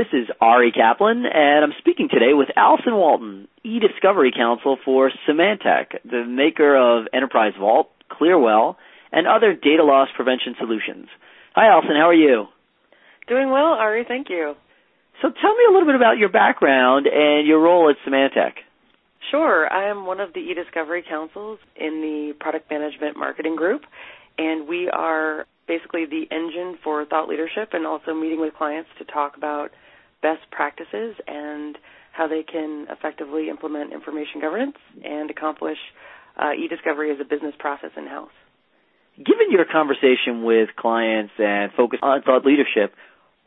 This is Ari Kaplan, and I'm speaking today with Allison Walton, e-discovery counsel for Symantec, the maker of Enterprise Vault, Clearwell, and other data loss prevention solutions. Hi, Allison. How are you? Doing well, Ari. Thank you. So tell me a little bit about your background and your role at Symantec. Sure. I am one of the e-discovery counsels in the product management marketing group, and we are basically the engine for thought leadership and also meeting with clients to talk about best practices and how they can effectively implement information governance and accomplish uh, e-discovery as a business process in-house. Given your conversation with clients and focus on thought leadership,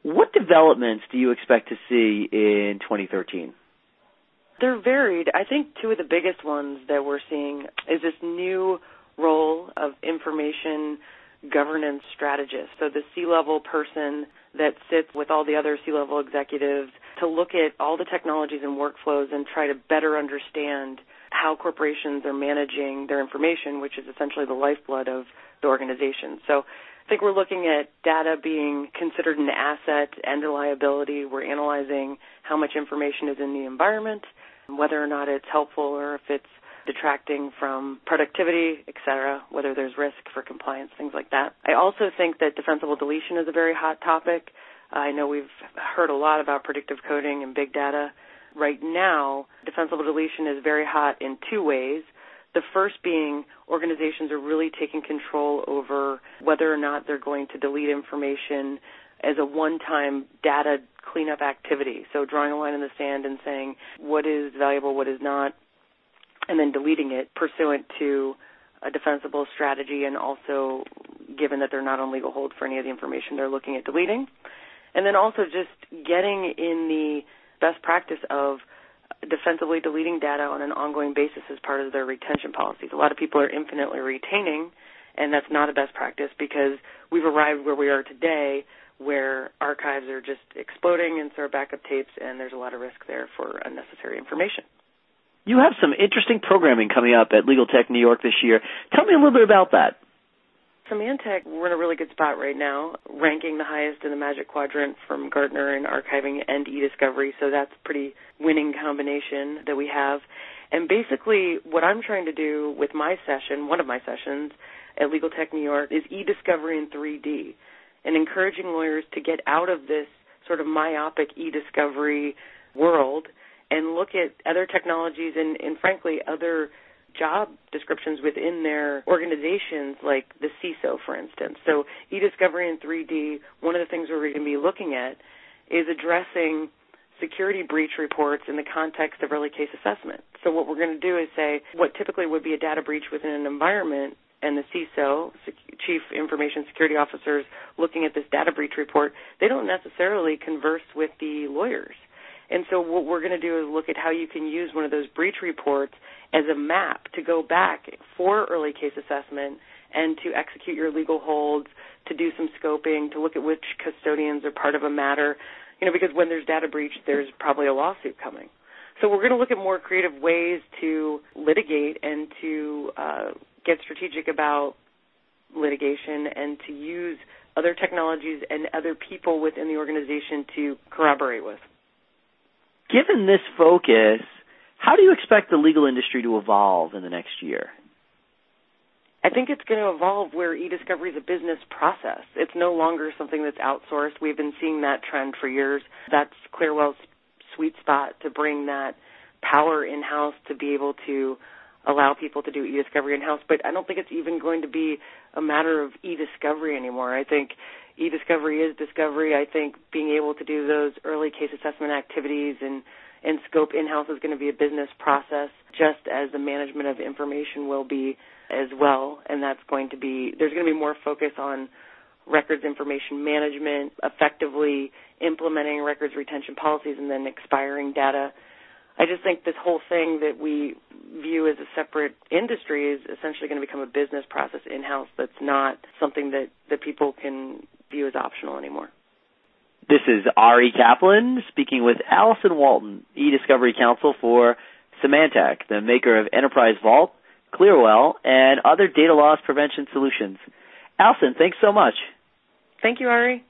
what developments do you expect to see in 2013? They're varied. I think two of the biggest ones that we're seeing is this new role of information governance strategist. So the C-level person that sits with all the other C-level executives to look at all the technologies and workflows and try to better understand how corporations are managing their information, which is essentially the lifeblood of the organization. So I think we're looking at data being considered an asset and a liability. We're analyzing how much information is in the environment, whether or not it's helpful or if it's detracting from productivity, et cetera, whether there's risk for compliance, things like that. I also think that defensible deletion is a very hot topic. I know we've heard a lot about predictive coding and big data. Right now, defensible deletion is very hot in two ways. The first being organizations are really taking control over whether or not they're going to delete information as a one-time data cleanup activity. So drawing a line in the sand and saying what is valuable, what is not, and then deleting it pursuant to a defensible strategy and also given that they're not on legal hold for any of the information they're looking at deleting. And then also just getting in the best practice of defensively deleting data on an ongoing basis as part of their retention policies. A lot of people are infinitely retaining, and that's not a best practice because we've arrived where we are today where archives are just exploding and so are backup tapes, and there's a lot of risk there for unnecessary information. You have some interesting programming coming up at Legal Tech New York this year. Tell me a little bit about that. Symantec, we're in a really good spot right now, ranking the highest in the Magic Quadrant from Gartner in archiving and e-discovery, so that's a pretty winning combination that we have. And basically, what I'm trying to do with my session, one of my sessions at Legal Tech New York, is e-discovery in 3D and encouraging lawyers to get out of this sort of myopic e-discovery look at other technologies and, and frankly other job descriptions within their organizations, like the CISO, for instance. So, e-discovery in 3D, one of the things we're going to be looking at is addressing security breach reports in the context of early case assessment. So, what we're going to do is say what typically would be a data breach within an environment, and the CISO, Chief Information Security Officers, looking at this data breach report, they don't necessarily converse with the lawyers. And so what we're going to do is look at how you can use one of those breach reports as a map to go back for early case assessment and to execute your legal holds, to do some scoping, to look at which custodians are part of a matter. You know, because when there's data breach, there's probably a lawsuit coming. So we're going to look at more creative ways to litigate and to uh, get strategic about litigation and to use other technologies and other people within the organization to corroborate with. Given this focus, how do you expect the legal industry to evolve in the next year? I think it's going to evolve where e-discovery is a business process. It's no longer something that's outsourced. We've been seeing that trend for years. That's Clearwell's sweet spot to bring that power in-house to be able to allow people to do e-discovery in-house. But I don't think it's even going to be a matter of e-discovery anymore. I think e-discovery is discovery. I think being able to do those early case assessment activities and and scope in-house is going to be a business process, just as the management of information will be as well. And that's going to be there's going to be more focus on records information management, effectively implementing records retention policies, and then expiring data. I just think this whole thing that we view as a separate industry is essentially going to become a business process in-house that's not something that, that people can view as optional anymore. This is Ari Kaplan speaking with Allison Walton, e-discovery counsel for Symantec, the maker of Enterprise Vault, Clearwell, and other data loss prevention solutions. Allison, thanks so much. Thank you, Ari.